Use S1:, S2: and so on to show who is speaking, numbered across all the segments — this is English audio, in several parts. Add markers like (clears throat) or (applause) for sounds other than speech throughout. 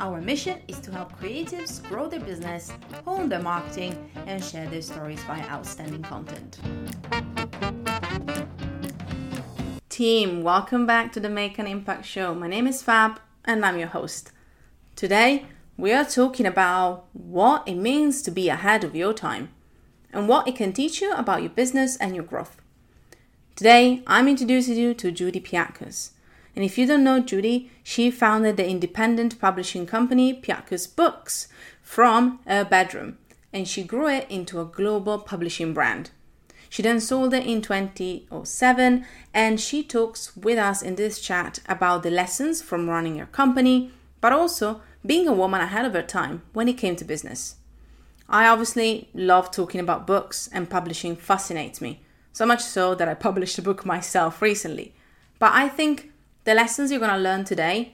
S1: Our mission is to help creatives grow their business, hone their marketing, and share their stories via outstanding content. Team, welcome back to the Make an Impact Show. My name is Fab and I'm your host. Today, we are talking about what it means to be ahead of your time and what it can teach you about your business and your growth. Today, I'm introducing you to Judy Piatkus. And if you don't know Judy, she founded the independent publishing company Piatkus Books from her bedroom, and she grew it into a global publishing brand. She then sold it in 2007, and she talks with us in this chat about the lessons from running your company, but also being a woman ahead of her time when it came to business. I obviously love talking about books, and publishing fascinates me so much so that I published a book myself recently. But I think the lessons you're going to learn today,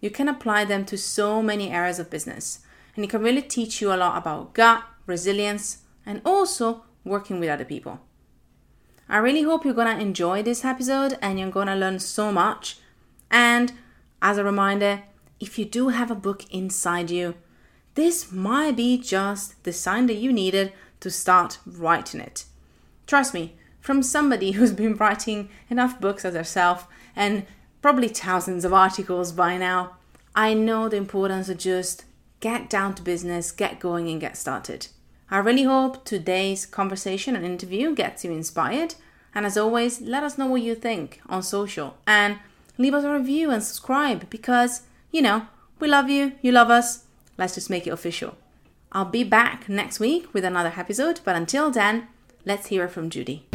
S1: you can apply them to so many areas of business. And it can really teach you a lot about gut, resilience, and also working with other people. I really hope you're going to enjoy this episode and you're going to learn so much. And as a reminder, if you do have a book inside you, this might be just the sign that you needed to start writing it. Trust me, from somebody (laughs) who's been writing enough books as herself and probably thousands of articles by now. I know the importance of just get down to business, get going, and get started. I really hope today's conversation and interview gets you inspired. And as always, let us know what you think on social and leave us a review and subscribe because, you know, we love you, you love us. Let's just make it official. I'll be back next week with another episode, but until then, let's hear from Judy.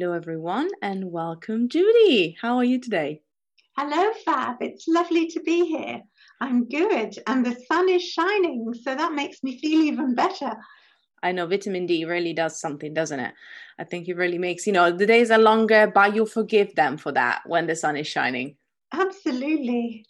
S1: Hello, everyone, and welcome, Judy. How are you today?
S2: Hello, Fab. It's lovely to be here. I'm good, and the sun is shining, so that makes me feel even better.
S1: I know vitamin D really does something, doesn't it? I think it really makes, you know, the days are longer, but you forgive them for that when the sun is shining.
S2: Absolutely.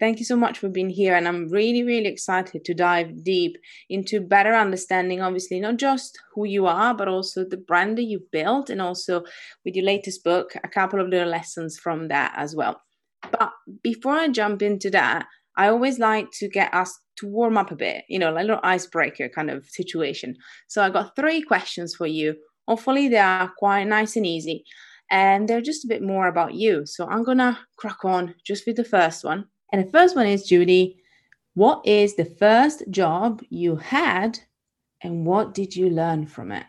S1: Thank you so much for being here. And I'm really, really excited to dive deep into better understanding, obviously, not just who you are, but also the brand that you've built. And also with your latest book, a couple of little lessons from that as well. But before I jump into that, I always like to get us to warm up a bit, you know, like a little icebreaker kind of situation. So I got three questions for you. Hopefully, they are quite nice and easy. And they're just a bit more about you. So I'm going to crack on just with the first one. And the first one is Judy, what is the first job you had and what did you learn from it?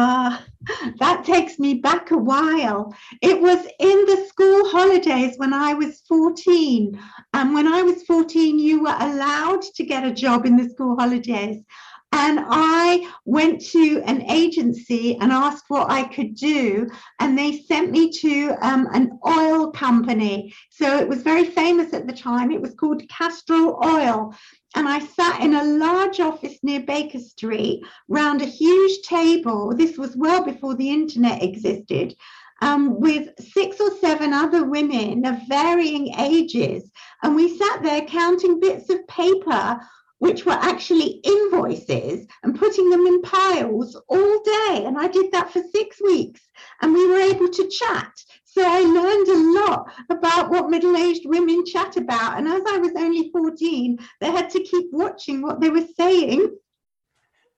S2: Ah, uh, that takes me back a while. It was in the school holidays when I was 14. And when I was 14, you were allowed to get a job in the school holidays. And I went to an agency and asked what I could do. And they sent me to um, an oil company. So it was very famous at the time. It was called Castrol Oil. And I sat in a large office near Baker Street round a huge table. This was well before the internet existed. um, with six or seven other women of varying ages. And we sat there counting bits of paper which were actually invoices and putting them in piles all day. And I did that for six weeks. And we were able to chat. So I learned a lot about what middle aged women chat about. And as I was only 14, they had to keep watching what they were saying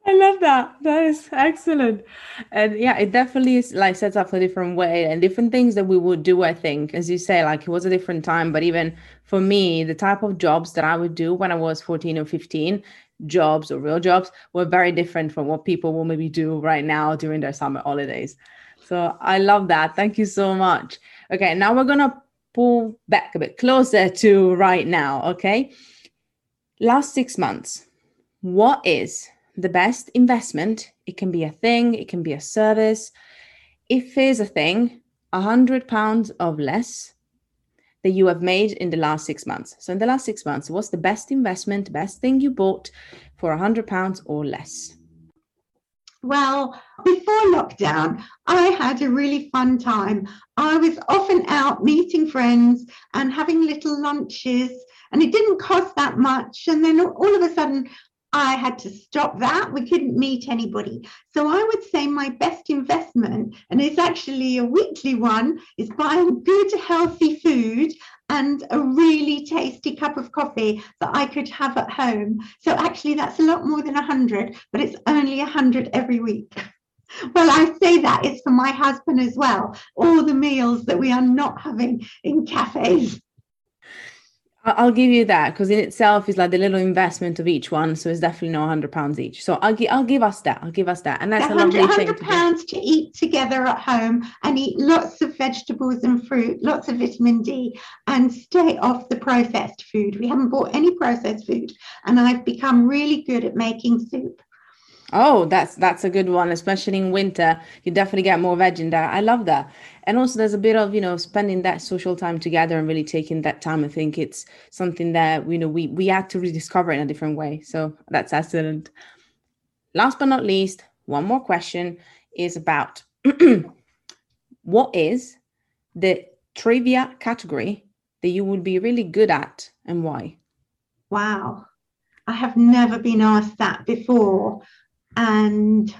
S1: I love that. That is excellent. And yeah, it definitely is like sets up a different way and different things that we would do, I think. As you say, like it was a different time, but even for me, the type of jobs that I would do when I was 14 or 15, jobs or real jobs, were very different from what people will maybe do right now during their summer holidays. So I love that. Thank you so much. Okay, now we're gonna pull back a bit closer to right now. Okay. Last six months, what is the best investment. It can be a thing, it can be a service. If there's a thing, a hundred pounds of less that you have made in the last six months. So in the last six months, what's the best investment, best thing you bought for a hundred pounds or less?
S2: Well, before lockdown, I had a really fun time. I was often out meeting friends and having little lunches, and it didn't cost that much. And then all of a sudden, I had to stop that. We couldn't meet anybody. So I would say my best investment, and it's actually a weekly one, is buying good, healthy food and a really tasty cup of coffee that I could have at home. So actually, that's a lot more than a 100, but it's only a 100 every week. (laughs) Well, I say that it's for my husband as well. All the meals that we are not having in cafes.
S1: I'll give you that because in itself is like the little investment of each one, so it's definitely not hundred pounds each. So I'll give I'll give us that. I'll give us that, and that's a lovely thing. Hundred
S2: pounds to, to eat together at home and eat lots of vegetables and fruit, lots of vitamin D, and stay off the processed food. We haven't bought any processed food, and I've become really good at making soup.
S1: Oh, that's that's a good one, especially in winter. You definitely get more veg in there. I love that. And also there's a bit of, you know, spending that social time together and really taking that time. I think it's something that, you know, we we had to rediscover in a different way. So that's excellent. Last but not least, one more question is about (clears throat) what is the trivia category that you would be really good at and why?
S2: Wow. I have never been asked that before. And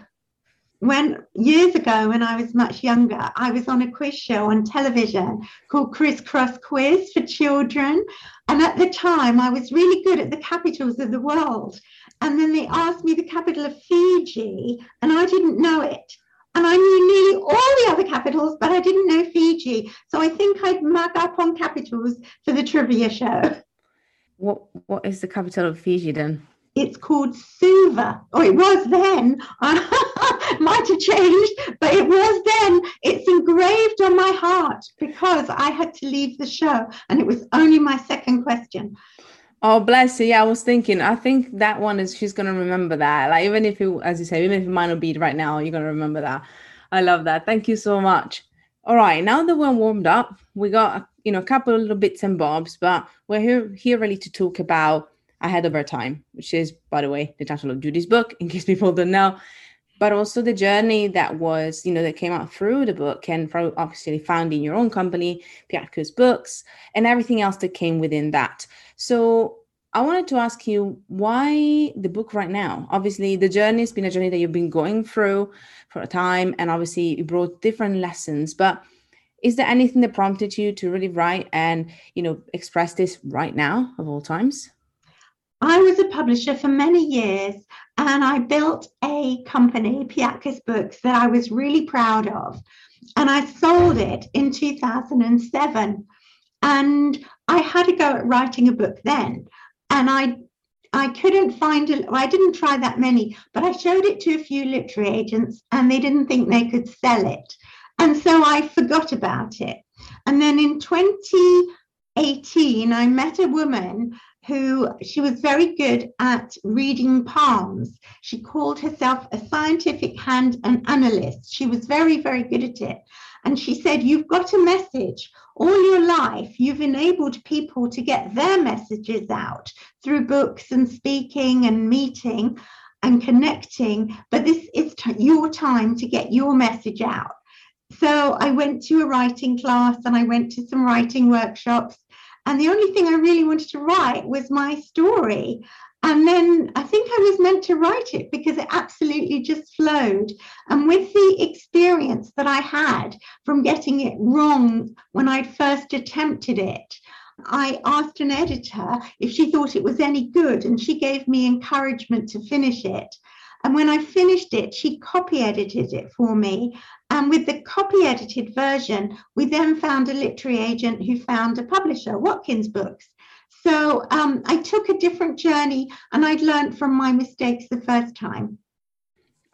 S2: when years ago, when I was much younger, I was on a quiz show on television called Crisscross Quiz for Children. And at the time, I was really good at the capitals of the world. And then they asked me the capital of Fiji, and I didn't know it. And I knew nearly all the other capitals, but I didn't know Fiji. So I think I'd mug up on capitals for the trivia show.
S1: What What is the capital of Fiji then?
S2: It's called Suva, or oh, it was then. (laughs) Might have changed, but it was then. It's engraved on my heart because I had to leave the show, and it was only my second question.
S1: Oh, bless you. Yeah, I was thinking. I think that one is she's gonna remember that. Like even if it, as you say, even if it might not be right now, you're gonna remember that. I love that. Thank you so much. All right, now that we're warmed up, we got you know a couple of little bits and bobs, but we're here here really to talk about ahead of our time, which is, by the way, the title of Judy's book, in case people don't know, but also the journey that was, you know, that came out through the book and from obviously founding your own company, Piatkus Books, and everything else that came within that. So I wanted to ask you why the book right now? Obviously, the journey has been a journey that you've been going through for a time, and obviously, it brought different lessons. But is there anything that prompted you to really write and you know express this right now of all times?
S2: I was a publisher for many years and I built a company, Piatkus Books, that I was really proud of. And I sold it in 2007. And I had to go at writing a book then. And I I couldn't find it. I didn't try that many, but I showed it to a few literary agents and they didn't think they could sell it. And so I forgot about it. And then in 2018, I met a woman who she was very good at reading palms. She called herself a scientific hand and analyst. She was very, very good at it. And she said, You've got a message. All your life, you've enabled people to get their messages out through books and speaking and meeting and connecting. But this is t- your time to get your message out. So I went to a writing class and I went to some writing workshops. And the only thing I really wanted to write was my story. And then I think I was meant to write it because it absolutely just flowed. And with the experience that I had from getting it wrong when I'd first attempted it, I asked an editor if she thought it was any good, and she gave me encouragement to finish it. And when I finished it, she copy edited it for me. And with the copy edited version, we then found a literary agent who found a publisher, Watkins Books. So um, I took a different journey and I'd learned from my mistakes the first time.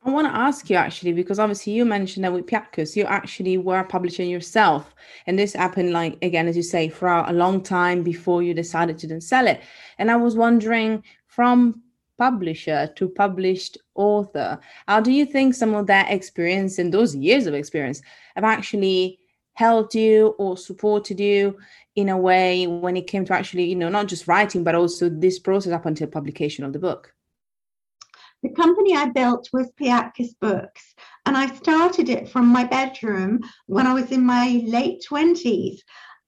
S1: I want to ask you actually, because obviously you mentioned that with Piatkus, you actually were publishing yourself. And this happened, like, again, as you say, for a long time before you decided to then sell it. And I was wondering from publisher to published author, how do you think some of that experience and those years of experience have actually helped you or supported you in a way when it came to actually, you know, not just writing, but also this process up until publication of the book?
S2: The company I built was Piatkus Books, and I started it from my bedroom when I was in my late 20s.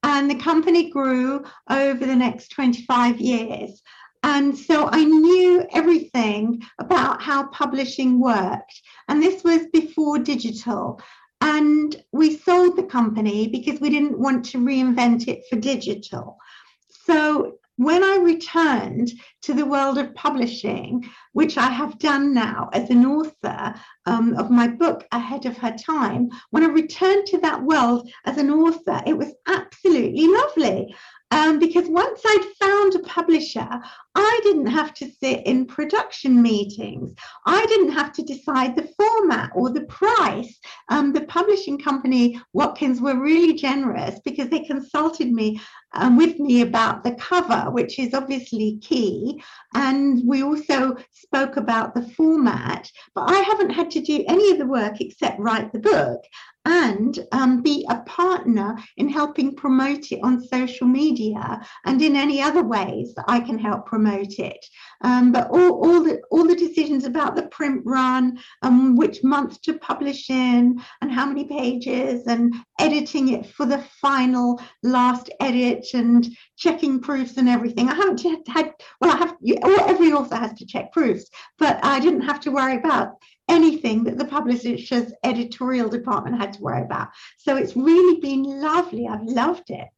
S2: And the company grew over the next 25 years. And so I knew everything about how publishing worked. And this was before digital. And we sold the company because we didn't want to reinvent it for digital. So when I returned to the world of publishing, which I have done now as an author um, of my book Ahead of Her Time, when I returned to that world as an author, it was absolutely lovely. Um, because once I'd found a publisher, I didn't have to sit in production meetings. I didn't have to decide the format or the price. Um, the publishing company, Watkins, were really generous because they consulted me um, with me about the cover, which is obviously key. And we also spoke about the format, but I haven't had to do any of the work except write the book and um, be a partner in helping promote it on social media and in any other ways that I can help promote it. Um, but all, all, the, all the decisions about the print run and um, which month to publish in and how many pages and editing it for the final last edit and checking proofs and everything. I haven't had, well, I have, every author has to check proofs, but I didn't have to worry about anything that the publisher's editorial department had to worry about. So it's really been lovely. I've loved it.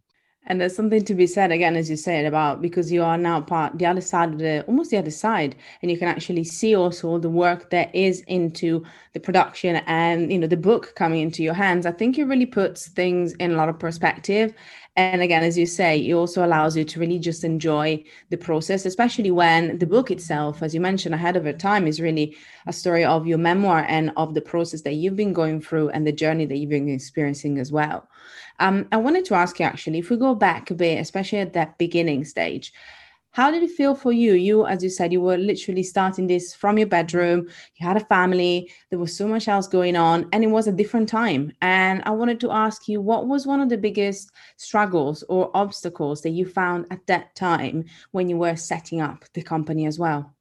S1: And there's something to be said again, as you said, about because you are now part the other side of the almost the other side, and you can actually see also the work that is into the production and you know the book coming into your hands. I think it really puts things in a lot of perspective and again, as you say, it also allows you to really just enjoy the process, especially when the book itself, as you mentioned ahead of time, is really a story of your memoir and of the process that you've been going through and the journey that you've been experiencing as well. Um, I wanted to ask you actually, if we go back a bit, especially at that beginning stage, how did it feel for you? You, as you said, you were literally starting this from your bedroom. You had a family. There was so much else going on, and it was a different time. And I wanted to ask you, what was one of the biggest struggles or obstacles that you found at that time when you were setting up the company as well?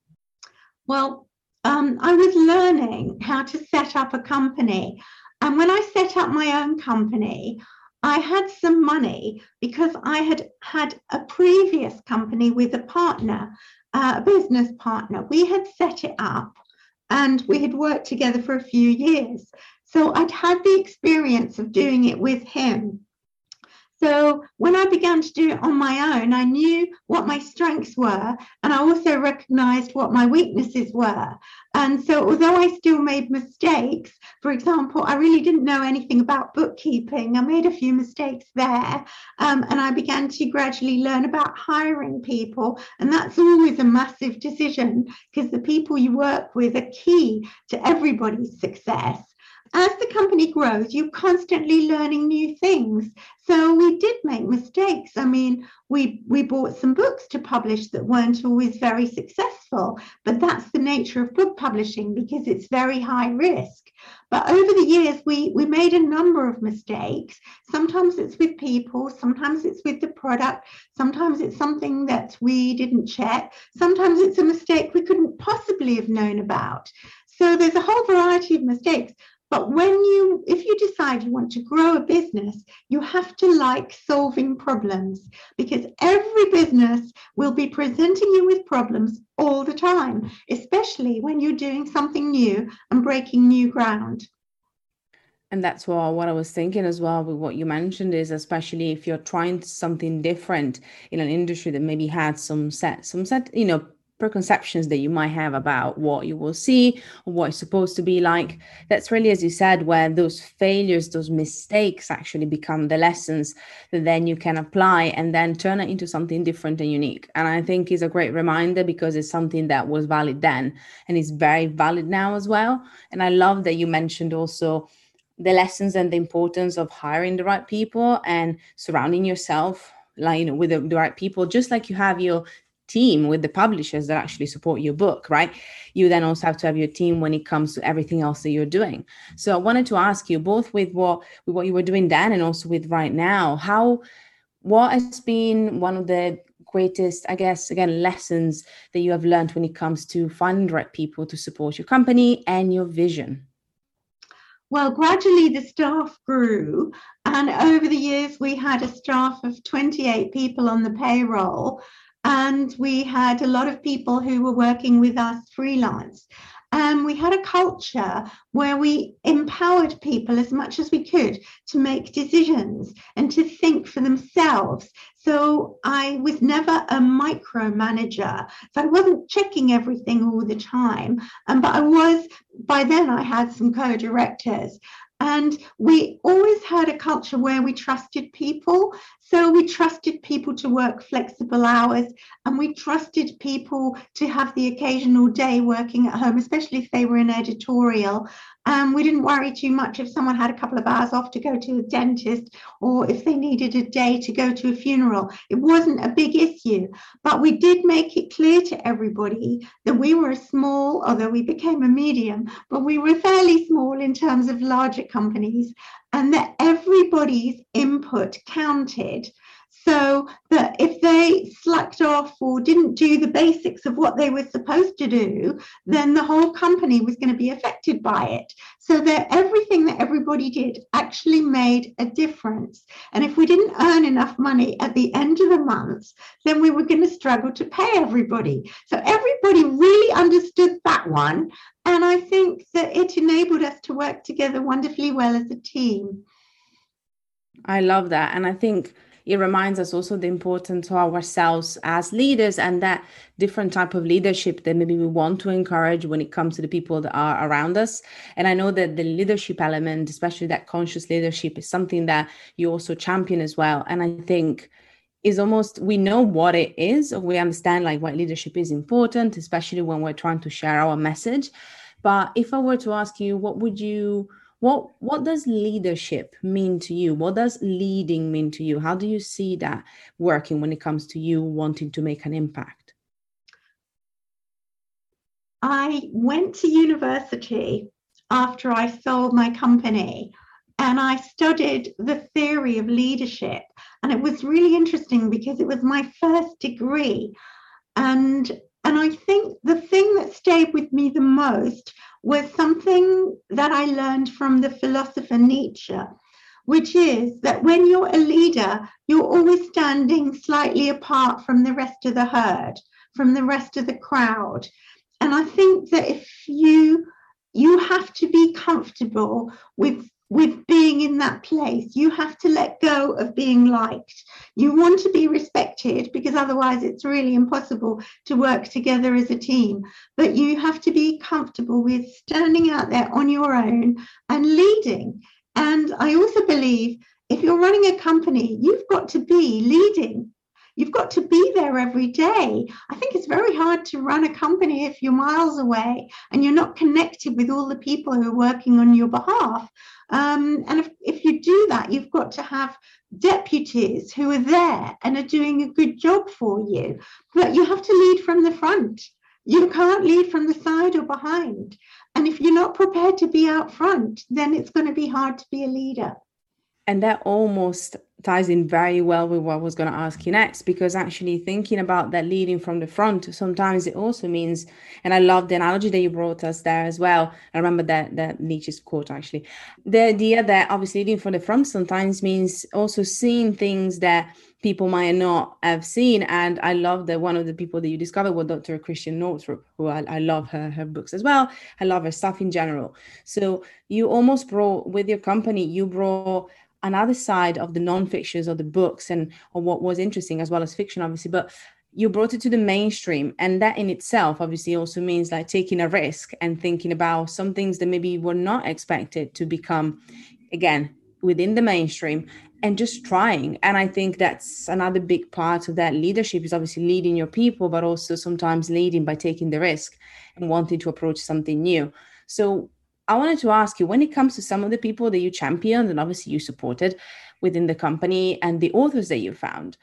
S2: Well, um, I was learning how to set up a company. And when I set up my own company, I had some money because I had had a previous company with a partner, uh, a business partner. We had set it up and we had worked together for a few years. So I'd had the experience of doing it with him. So when I began to do it on my own, I knew what my strengths were, and I also recognized what my weaknesses were. And so, although I still made mistakes, for example, I really didn't know anything about bookkeeping. I made a few mistakes there, um, and I began to gradually learn about hiring people. And that's always a massive decision because the people you work with are key to everybody's success as the company grows, you're constantly learning new things. So we did make mistakes. I mean, we we bought some books to publish that weren't always very successful, but that's the nature of book publishing because it's very high risk. But over the years, we we made a number of mistakes. Sometimes it's with people, sometimes it's with the product, sometimes it's something that we didn't check, sometimes it's a mistake we couldn't possibly have known about. So there's a whole variety of mistakes But when you, if you decide you want to grow a business, you have to like solving problems because every business will be presenting you with problems all the time, especially when you're doing something new and breaking new ground.
S1: And that's what, what I was thinking as well with what you mentioned is especially if you're trying something different in an industry that maybe had some set, some set, you know, preconceptions that you might have about what you will see or what it's supposed to be like. That's really, as you said, where those failures, those mistakes actually become the lessons that then you can apply and then turn it into something different and unique. And I think is a great reminder because it's something that was valid then and is very valid now as well. And I love that you mentioned also the lessons and the importance of hiring the right people and surrounding yourself like you know with the, the right people just like you have your team with the publishers that actually support your book, right? You then also have to have your team when it comes to everything else that you're doing. So I wanted to ask you both with what with what you were doing then and also with right now, how what has been one of the greatest, I guess, again, lessons that you have learned when it comes to finding right people to support your company and your vision?
S2: Well, gradually the staff grew, and over the years, we had a staff of 28 people on the payroll and we had a lot of people who were working with us freelance. And we had a culture where we empowered people as much as we could to make decisions and to think for themselves. So I was never a micromanager. So I wasn't checking everything all the time. Um, but I was, by then, I had some co directors. And we always had a culture where we trusted people. So we trusted people to work flexible hours and we trusted people to have the occasional day working at home, especially if they were in editorial. Um, we didn't worry too much if someone had a couple of hours off to go to a dentist or if they needed a day to go to a funeral. It wasn't a big issue, but we did make it clear to everybody that we were small, although we became a medium, but we were fairly small in terms of larger companies, and that everybody's input counted. So that if they slacked off or didn't do the basics of what they were supposed to do, mm. then the whole company was going to be affected by it. So that everything that everybody did actually made a difference. And if we didn't earn enough money at the end of the month, then we were going to struggle to pay everybody. So everybody really understood that one. And I think that it enabled us to work together wonderfully well as a team.
S1: I love that. And I think it reminds us also the importance of ourselves as leaders and that different type of leadership that maybe we want to encourage when it comes to the people that are around us. And i know that the leadership element especially that conscious leadership is something that you also champion as well. And i think is almost we know what it is. We understand like why leadership is important especially when we're trying to share our message. But if i were to ask you what would you what what does leadership mean to you? What does leading mean to you? How do you see that working when it comes to you wanting to make an impact?
S2: I went to university after i sold my company and i studied the theory of leadership. And it was really interesting because it was my first degree. And and i think the thing that stayed with me the most was something that I learned from the philosopher Nietzsche, which is that when you're a leader, you're always standing slightly apart from the rest of the herd, from the rest of the crowd. And I think that if you you have to be comfortable with with being in that place. You have to let go of being liked. You want to be respected because otherwise it's really impossible to work together as a team. But you have to be comfortable with standing out there on your own and leading. And I also believe if you're running a company, you've got to be leading. You've got to be there every day. I think it's very hard to run a company if you're miles away and you're not connected with all the people who are working on your behalf. Um, and if, if you do that, you've got to have deputies who are there and are doing a good job for you. But you have to lead from the front. You can't lead from the side or behind. And if you're not prepared to be out front, then it's going to be hard to be a leader
S1: and that almost ties in very well with what I was going to ask you next because actually thinking about that leading from the front sometimes it also means and I love the analogy that you brought us there as well. I remember that that Nietzsche's quote actually. The idea that obviously leading from the front sometimes means also seeing things that people might not have seen. And I love that one of the people that you discovered was Dr. Christiane Northrup who I, I love her her books as well. I love her stuff in general. So you almost brought with your company you brought another side of the non-fictions or the books and of what was interesting as well as fiction obviously but you brought it to the mainstream and that in itself obviously also means like taking a risk and thinking about some things that maybe were not expected to become again within the mainstream and just trying. And i think that's another big part of that leadership is obviously leading your people but also sometimes leading by taking the risk and wanting to approach something new. So I wanted to ask you when it comes to some of the people that you championed and obviously you supported within the company and the authors that you found,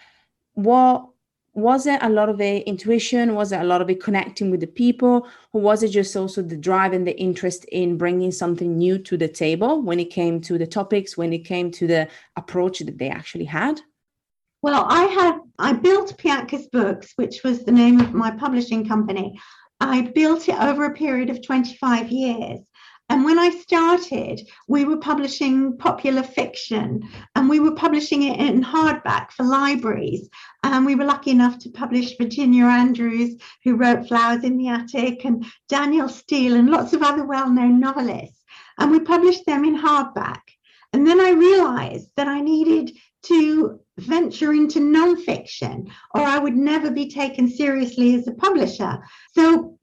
S1: what was it a lot of intuition? Was it a lot of it connecting with the people? Or was it just also the drive and the interest in bringing something new to the table when it came to the topics, when it came to the approach that they actually had?
S2: Well, I had I built Piatkus Books, which was the name of my publishing company. I built it over a period of 25 years. And when I started, we were publishing popular fiction and we were publishing it in hardback for libraries. And we were lucky enough to publish Virginia Andrews, who wrote Flowers in the Attic, and Danielle Steel, and lots of other well known novelists. And we published them in hardback. And then I realized that I needed to venture into nonfiction, or I would never be taken seriously as a publisher. So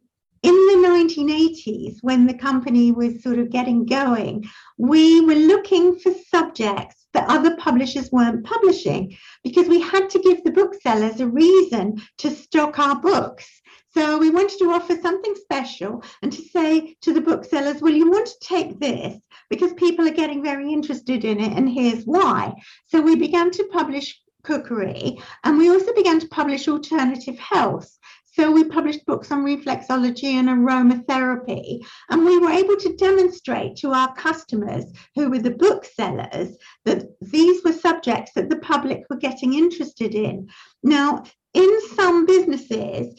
S2: in the 1980s, when the company was sort of getting going, we were looking for subjects that other publishers weren't publishing because we had to give the booksellers a reason to stock our books. So we wanted to offer something special and to say to the booksellers, well, you want to take this because people are getting very interested in it, and here's why. So we began to publish cookery and we also began to publish alternative health so we published books on reflexology and aromatherapy, and we were able to demonstrate to our customers, who were the booksellers, that these were subjects that the public were getting interested in. Now, in some businesses,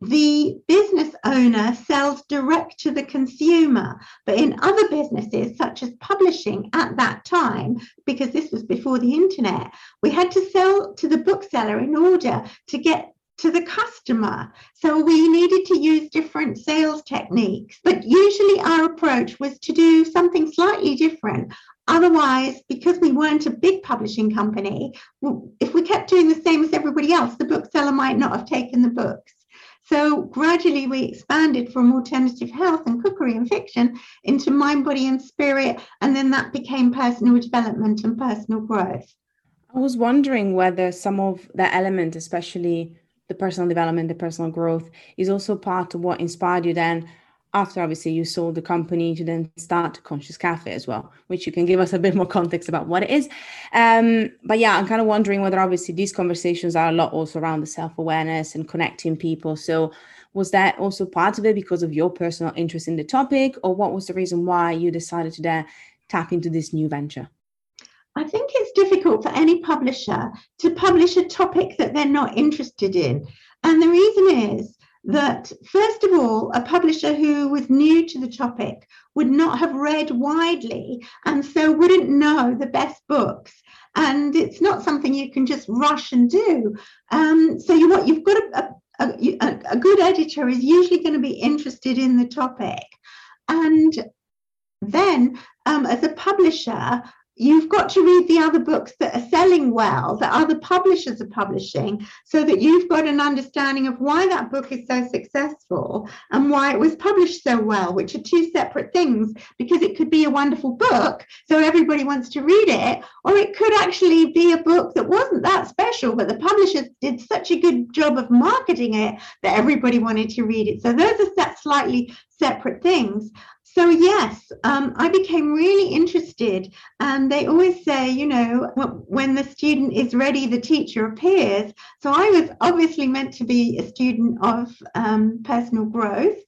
S2: the business owner sells direct to the consumer. But in other businesses, such as publishing at that time, because this was before the internet, we had to sell to the bookseller in order to get to the customer. So we needed to use different sales techniques. But usually our approach was to do something slightly different. Otherwise, because we weren't a big publishing company, if we kept doing the same as everybody else, the bookseller might not have taken the books. So gradually we expanded from alternative health and cookery and fiction into mind, body, and spirit. And then that became personal development and personal growth.
S1: I was wondering whether some of that element, especially the personal development, the personal growth is also part of what inspired you then after obviously you sold the company to then start Conscious Cafe as well, which you can give us a bit more context about what it is. Um, but yeah, I'm kind of wondering whether obviously these conversations are a lot also around the self awareness and connecting people. So was that also part of it because of your personal interest in the topic, or what was the reason why you decided to then tap into this new venture?
S2: I think it's difficult for any publisher to publish a topic that they're not interested in. And the reason is that, first of all, a publisher who was new to the topic would not have read widely and so wouldn't know the best books. And it's not something you can just rush and do. Um, so you what you've got a, a, a, good editor is usually going to be interested in the topic. And then, um, as a publisher, you've got to read the other books that are selling well, that other publishers are publishing, so that you've got an understanding of why that book is so successful and why it was published so well, which are two separate things, because it could be a wonderful book, so everybody wants to read it, or it could actually be a book that wasn't that special, but the publishers did such a good job of marketing it that everybody wanted to read it. So those are slightly separate things. So, yes, um, I became really interested. And they always say, you know, when the student is ready, the teacher appears. So, I was obviously meant to be a student of um, personal growth.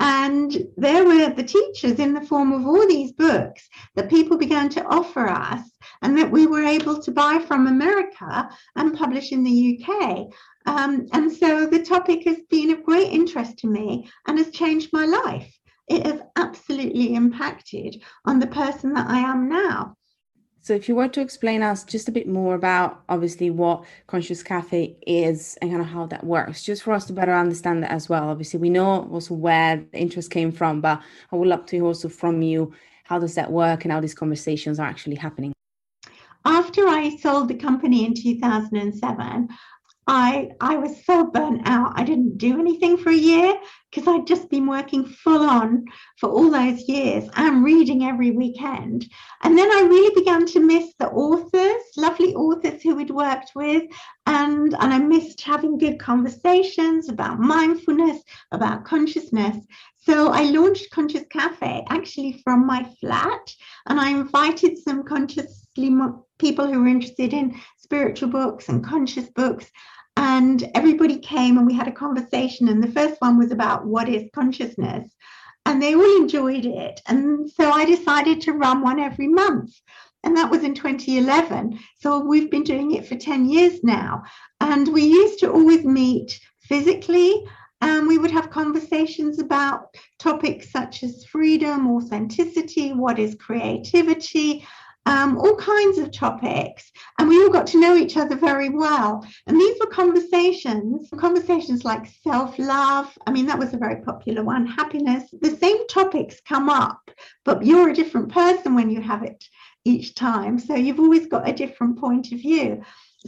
S2: And there were the teachers in the form of all these books that people began to offer us and that we were able to buy from America and publish in the UK. Um, and so the topic has been of great interest to me and has changed my life. It has absolutely impacted on the person that I am now.
S1: So, if you were to explain us just a bit more about obviously what Conscious Cafe is and kind of how that works, just for us to better understand that as well. Obviously, we know also where the interest came from, but I would love to hear also from you how does that work and how these conversations are actually happening.
S2: After I sold the company in 2007, I I was so burnt out. I didn't do anything for a year because I'd just been working full on for all those years and reading every weekend. And then I really began to miss the authors, lovely authors who we'd worked with, and and I missed having good conversations about mindfulness, about consciousness. So I launched Conscious Cafe actually from my flat, and I invited some consciously people who were interested in spiritual books and conscious books and everybody came and we had a conversation and the first one was about what is consciousness and they all enjoyed it. And so i decided to run one every month and that was in 2011 so we've been doing it for 10 years now and we used to always meet physically and we would have conversations about topics such as freedom authenticity what is creativity um, all kinds of topics, and we all got to know each other very well. And these were conversations, conversations like self love. I mean, that was a very popular one, happiness. The same topics come up, but you're a different person when you have it each time. So you've always got a different point of view.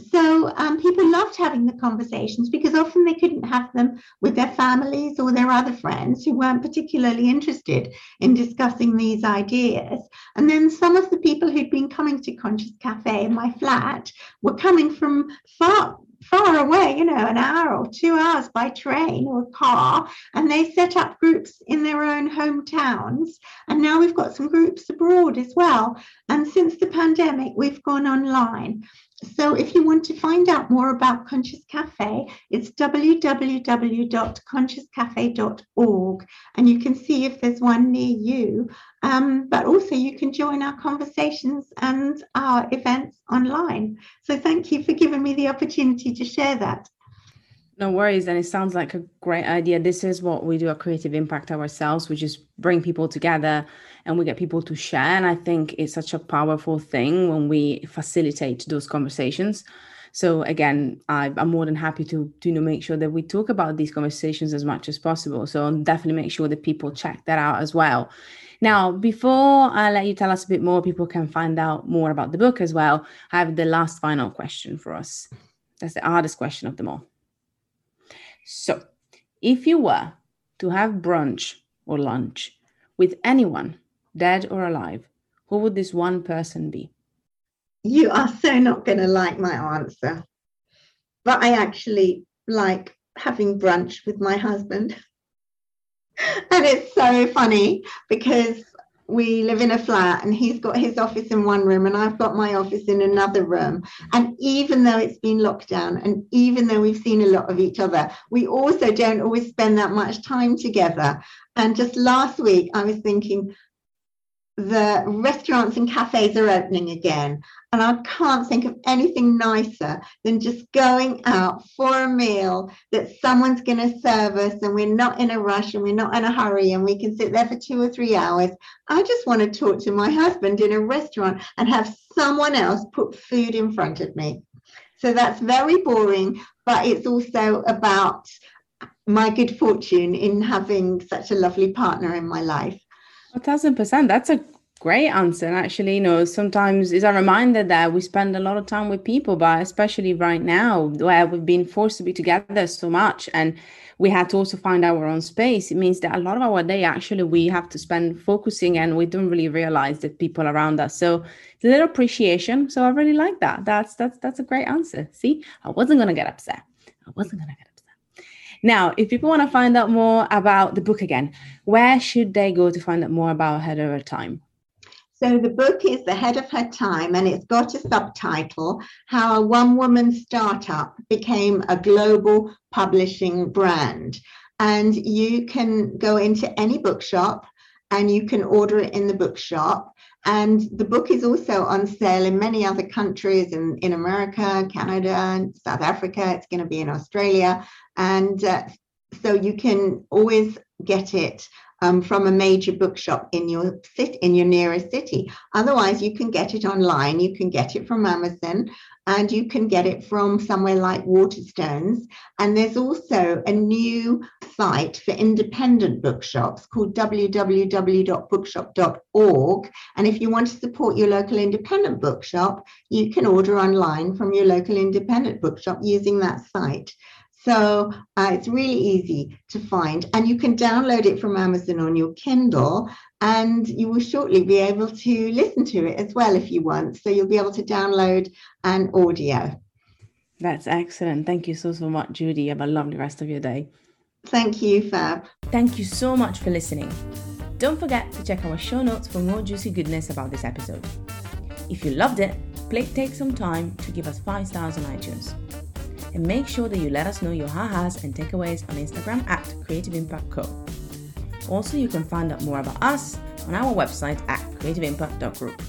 S2: So um, people loved having the conversations because often they couldn't have them with their families or their other friends who weren't particularly interested in discussing these ideas. And then some of the people who'd been coming to Conscious Cafe in my flat were coming from far far away, you know, an hour or two hours by train or car, and they set up groups in their own hometowns. And now we've got some groups abroad as well. And since the pandemic, we've gone online. So if you want to find out more about Conscious Cafe, it's www.consciouscafe.org and you see if there's one near you. Um, but also you can join our conversations and our events online. So thank you for giving me the opportunity to share that.
S1: No worries. And it sounds like a great idea. This is what we do at Creative Impact ourselves. We just bring people together and we get people to share. And I think it's such a powerful thing when we facilitate those conversations. So again, I, am more than happy to, to you know, make sure that we talk about these conversations as much as possible. So definitely make sure that people check that out as well. Now, before I let you tell us a bit more, people can find out more about the book as well. I have the last final question for us. That's the hardest question of them all. So, if you were to have brunch or lunch with anyone, dead or alive, who would this one person be?
S2: You are so not going to like my answer. But I actually like having brunch with my husband. (laughs) and it's so funny because we live in a flat and he's got his office in one room and I've got my office in another room. And even though it's been locked down and even though we've seen a lot of each other, we also don't always spend that much time together. And just last week, I was thinking, the restaurants and cafes are opening again. And I can't think of anything nicer than just going out for a meal that someone's going to serve us and we're not in a rush and we're not in a hurry and we can sit there for two or three hours. I just want to talk to my husband in a restaurant and have someone else put food in front of me. So that's very boring, but it's also about my good fortune in having such a lovely partner in my life.
S1: A thousand percent. That's a great answer. And actually, you know, sometimes it's a reminder that we spend a lot of time with people, but especially right now where we've been forced to be together so much and we had to also find our own space. It means that a lot of our day actually we have to spend focusing and we don't really realize that people around us. So it's a little appreciation. So I really like that. That's that's that's a great answer. See, I wasn't gonna get upset. I wasn't gonna get upset. Now, if people want to find out more about the book again, where should they go to find out more about Ahead of Her Time?
S2: So the book is The Head of Her Time, and it's got a subtitle How a One Woman Startup Became a Global Publishing Brand. And you can go into any bookshop and you can order it in the bookshop. And the book is also on sale in many other countries in, in America, Canada, South Africa. It's going to be in Australia. And uh, so you can always get it um, from a major bookshop in your city, in your nearest city. Otherwise, you can get it online. You can get it from Amazon, and you can get it from somewhere like Waterstones. And there's also a new site for independent bookshops called www.bookshop.org. And if you want to support your local independent bookshop, you can order online from your local independent bookshop using that site. So uh, it's really easy to find, and you can download it from Amazon on your Kindle, and you will shortly be able to listen to it as well if you want. So you'll be able to download an audio.
S1: That's excellent. Thank you so, so much, Judy. Have a lovely rest of your day.
S2: Thank you, Fab.
S1: Thank you so much for listening. Don't forget to check our show notes for more juicy goodness about this episode. If you loved it, please take some time to give us five stars on iTunes and make sure that you let us know your ha-has and takeaways on Instagram at Creative Impact Co. Also, you can find out more about us on our website at creativeimpact.group.